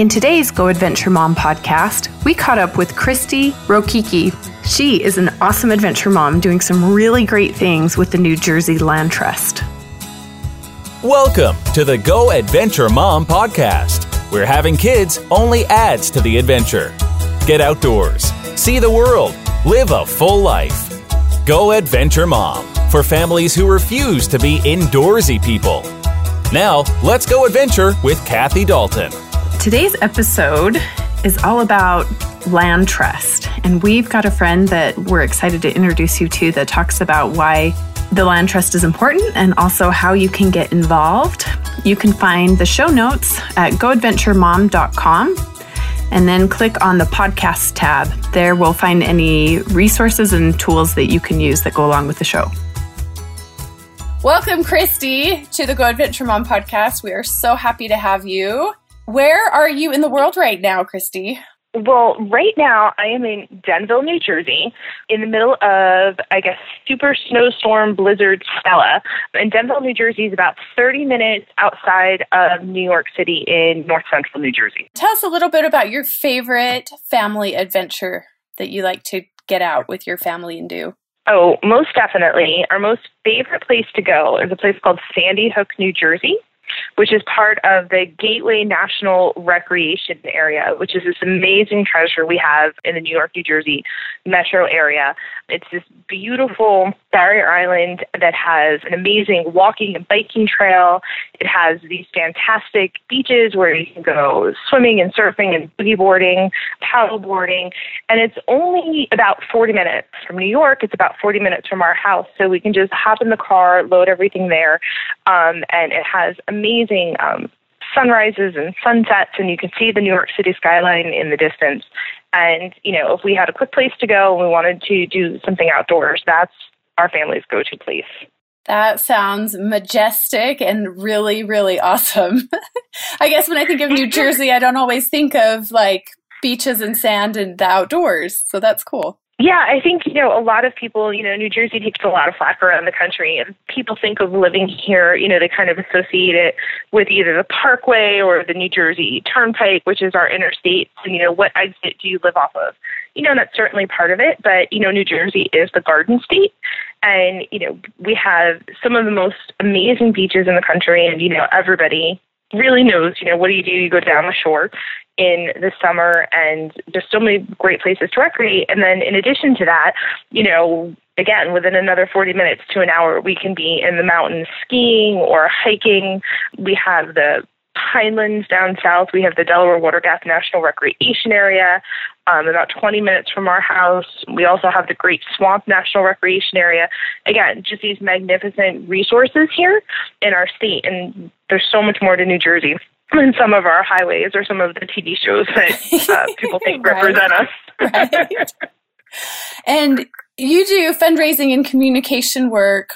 In today's Go Adventure Mom podcast, we caught up with Christy Rokicki. She is an awesome adventure mom doing some really great things with the New Jersey Land Trust. Welcome to the Go Adventure Mom podcast, where having kids only adds to the adventure. Get outdoors, see the world, live a full life. Go Adventure Mom for families who refuse to be indoorsy people. Now, let's go adventure with Kathy Dalton. Today's episode is all about land trust. And we've got a friend that we're excited to introduce you to that talks about why the land trust is important and also how you can get involved. You can find the show notes at goadventuremom.com and then click on the podcast tab. There we'll find any resources and tools that you can use that go along with the show. Welcome, Christy, to the Go Adventure Mom podcast. We are so happy to have you. Where are you in the world right now, Christy? Well, right now I am in Denville, New Jersey, in the middle of, I guess, super snowstorm blizzard Stella. And Denville, New Jersey is about 30 minutes outside of New York City in north central New Jersey. Tell us a little bit about your favorite family adventure that you like to get out with your family and do. Oh, most definitely. Our most favorite place to go is a place called Sandy Hook, New Jersey which is part of the Gateway National Recreation Area, which is this amazing treasure we have in the New York, New Jersey metro area. It's this beautiful barrier island that has an amazing walking and biking trail. It has these fantastic beaches where you can go swimming and surfing and boogie boarding, paddle boarding, and it's only about 40 minutes from New York. It's about 40 minutes from our house, so we can just hop in the car, load everything there, um, and it has amazing um, sunrises and sunsets, and you can see the New York City skyline in the distance. And, you know, if we had a quick place to go and we wanted to do something outdoors, that's our family's go to place. That sounds majestic and really, really awesome. I guess when I think of New Jersey, I don't always think of like beaches and sand and the outdoors. So that's cool. Yeah, I think, you know, a lot of people, you know, New Jersey takes a lot of flack around the country and people think of living here, you know, they kind of associate it with either the Parkway or the New Jersey Turnpike, which is our interstate. And, you know, what exit do you live off of? You know, that's certainly part of it, but, you know, New Jersey is the garden state. And, you know, we have some of the most amazing beaches in the country and, you know, everybody really knows, you know, what do you do? You go down the shore in the summer and there's so many great places to recreate. And then in addition to that, you know, again, within another 40 minutes to an hour, we can be in the mountains skiing or hiking. We have the Pinelands down south. We have the Delaware Water Gap National Recreation Area, um, about 20 minutes from our house. We also have the Great Swamp National Recreation Area. Again, just these magnificent resources here in our state, and there's so much more to New Jersey than some of our highways or some of the TV shows that uh, people think right. represent us. right. And you do fundraising and communication work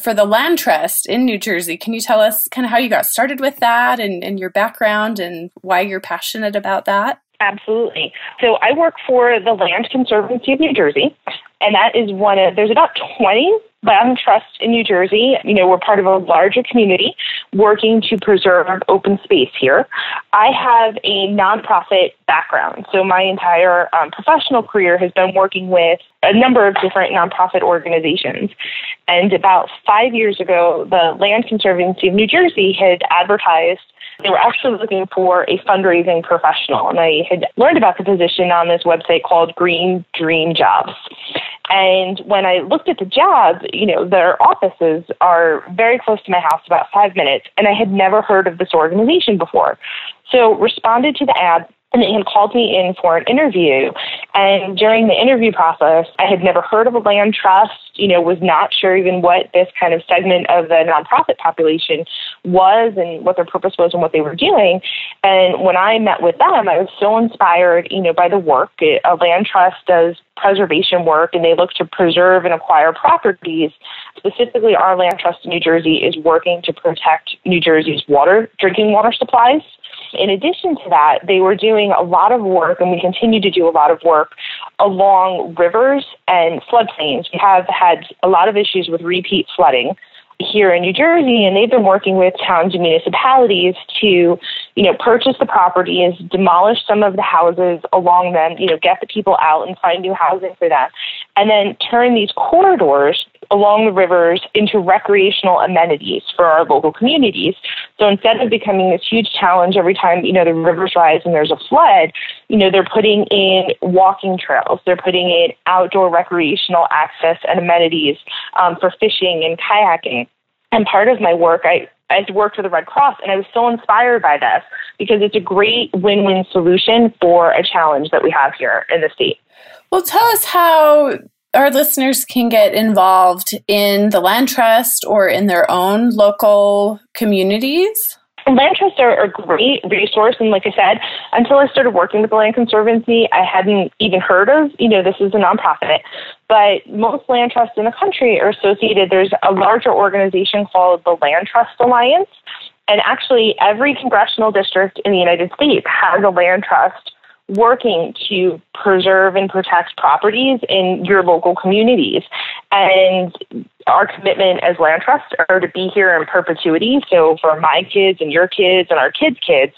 for the Land Trust in New Jersey. Can you tell us kind of how you got started with that and, and your background and why you're passionate about that? Absolutely. So I work for the Land Conservancy of New Jersey, and that is one of, there's about 20 land trusts in New Jersey. You know, we're part of a larger community working to preserve open space here. I have a nonprofit background, so my entire um, professional career has been working with a number of different nonprofit organizations. And about five years ago, the Land Conservancy of New Jersey had advertised they were actually looking for a fundraising professional, and I had learned about the position on this website called Green Dream Jobs. And when I looked at the job, you know, their offices are very close to my house, about five minutes, and I had never heard of this organization before. So responded to the ad, and they had called me in for an interview. And during the interview process, I had never heard of a land trust, you know, was not sure even what this kind of segment of the nonprofit population was and what their purpose was and what they were doing. And when I met with them, I was so inspired, you know, by the work. A land trust does preservation work and they look to preserve and acquire properties. Specifically, our land trust in New Jersey is working to protect New Jersey's water, drinking water supplies. In addition to that, they were doing a lot of work, and we continue to do a lot of work along rivers and floodplains. We have had a lot of issues with repeat flooding here in New Jersey, and they've been working with towns and municipalities to, you know, purchase the properties, demolish some of the houses along them, you know, get the people out and find new housing for them, and then turn these corridors along the rivers into recreational amenities for our local communities. So instead of becoming this huge challenge every time, you know, the rivers rise and there's a flood, you know, they're putting in walking trails, they're putting in outdoor recreational access and amenities um, for fishing and kayaking. And part of my work, I, I worked for the Red Cross, and I was so inspired by this because it's a great win win solution for a challenge that we have here in the state. Well, tell us how our listeners can get involved in the land trust or in their own local communities? Land trusts are a great resource, and like I said, until I started working with the Land Conservancy, I hadn't even heard of. You know, this is a nonprofit, but most land trusts in the country are associated. There's a larger organization called the Land Trust Alliance, and actually, every congressional district in the United States has a land trust working to preserve and protect properties in your local communities. And our commitment as land trusts are to be here in perpetuity. So for my kids and your kids and our kids' kids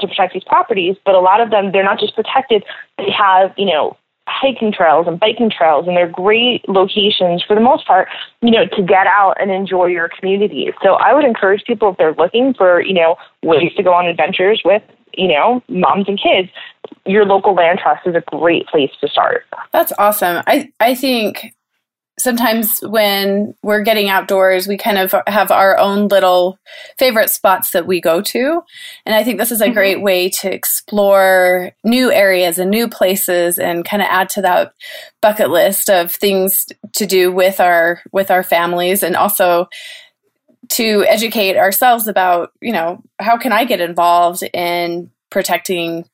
to protect these properties. But a lot of them, they're not just protected, they have, you know, hiking trails and biking trails and they're great locations for the most part you know to get out and enjoy your community so i would encourage people if they're looking for you know ways to go on adventures with you know, moms and kids, your local land trust is a great place to start. That's awesome. I, I think sometimes when we're getting outdoors, we kind of have our own little favorite spots that we go to. And I think this is a mm-hmm. great way to explore new areas and new places and kind of add to that bucket list of things to do with our with our families and also to educate ourselves about, you know, how can I get involved in protecting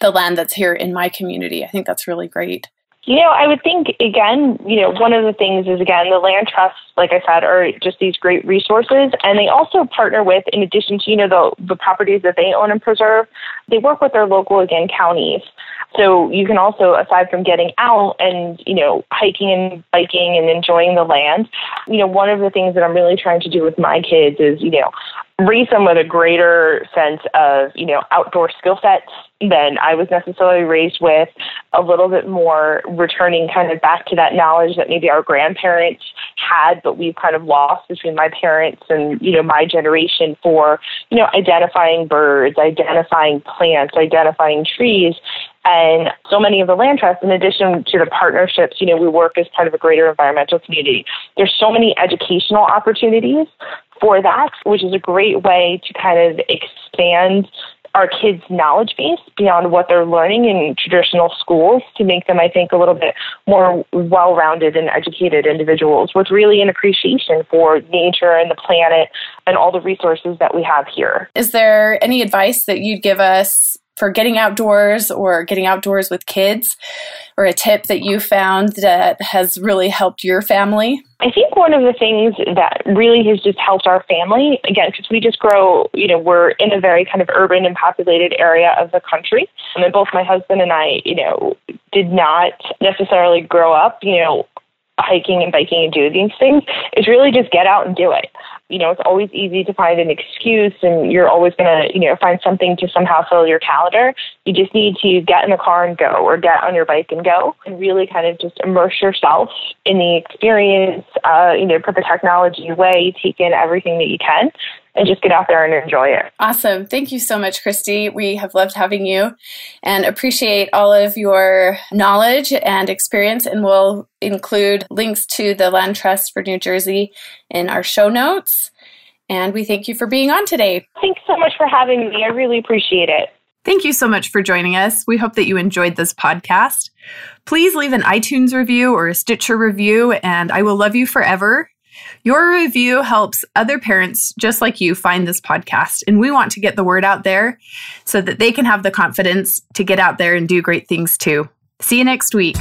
the land that's here in my community? I think that's really great. You know, I would think again, you know, one of the things is again, the land trusts, like I said, are just these great resources. And they also partner with, in addition to, you know, the, the properties that they own and preserve, they work with their local, again, counties. So you can also, aside from getting out and, you know, hiking and biking and enjoying the land, you know, one of the things that I'm really trying to do with my kids is, you know, raise them with a greater sense of, you know, outdoor skill sets than I was necessarily raised with, a little bit more returning kind of back to that knowledge that maybe our grandparents had, but we've kind of lost between my parents and, you know, my generation for, you know, identifying birds, identifying plants, identifying trees. And so many of the land trusts, in addition to the partnerships, you know, we work as part of a greater environmental community. There's so many educational opportunities for that, which is a great way to kind of expand our kids' knowledge base beyond what they're learning in traditional schools to make them, I think, a little bit more well rounded and educated individuals with really an appreciation for nature and the planet and all the resources that we have here. Is there any advice that you'd give us for getting outdoors or getting outdoors with kids or a tip that you found that has really helped your family? I think one of the things that really has just helped our family, again, because we just grow, you know, we're in a very kind of urban and populated area of the country. And both my husband and I, you know, did not necessarily grow up, you know, hiking and biking and doing these things is really just get out and do it. You know, it's always easy to find an excuse and you're always going to, you know, find something to somehow fill your calendar. You just need to get in the car and go or get on your bike and go and really kind of just immerse yourself in the experience, uh, you know, put the technology away, take in everything that you can and just get out there and enjoy it. Awesome. Thank you so much, Christy. We have loved having you and appreciate all of your knowledge and experience. And we'll include links to the Land Trust for New Jersey in our show notes. And we thank you for being on today. Thanks so much for having me. I really appreciate it. Thank you so much for joining us. We hope that you enjoyed this podcast. Please leave an iTunes review or a Stitcher review, and I will love you forever. Your review helps other parents just like you find this podcast, and we want to get the word out there so that they can have the confidence to get out there and do great things too. See you next week.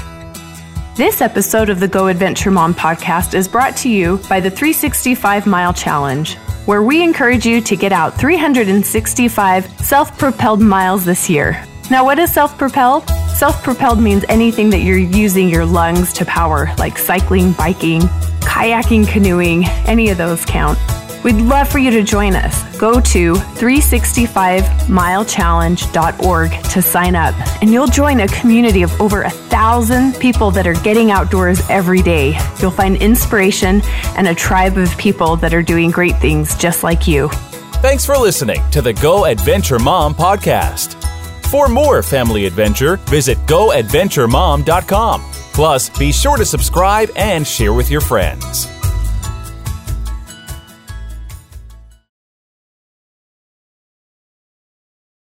This episode of the Go Adventure Mom podcast is brought to you by the 365 Mile Challenge, where we encourage you to get out 365 self propelled miles this year. Now, what is self propelled? Self propelled means anything that you're using your lungs to power, like cycling, biking, kayaking, canoeing, any of those count. We'd love for you to join us. Go to 365milechallenge.org to sign up, and you'll join a community of over a thousand people that are getting outdoors every day. You'll find inspiration and a tribe of people that are doing great things just like you. Thanks for listening to the Go Adventure Mom podcast. For more family adventure, visit goadventuremom.com. Plus, be sure to subscribe and share with your friends.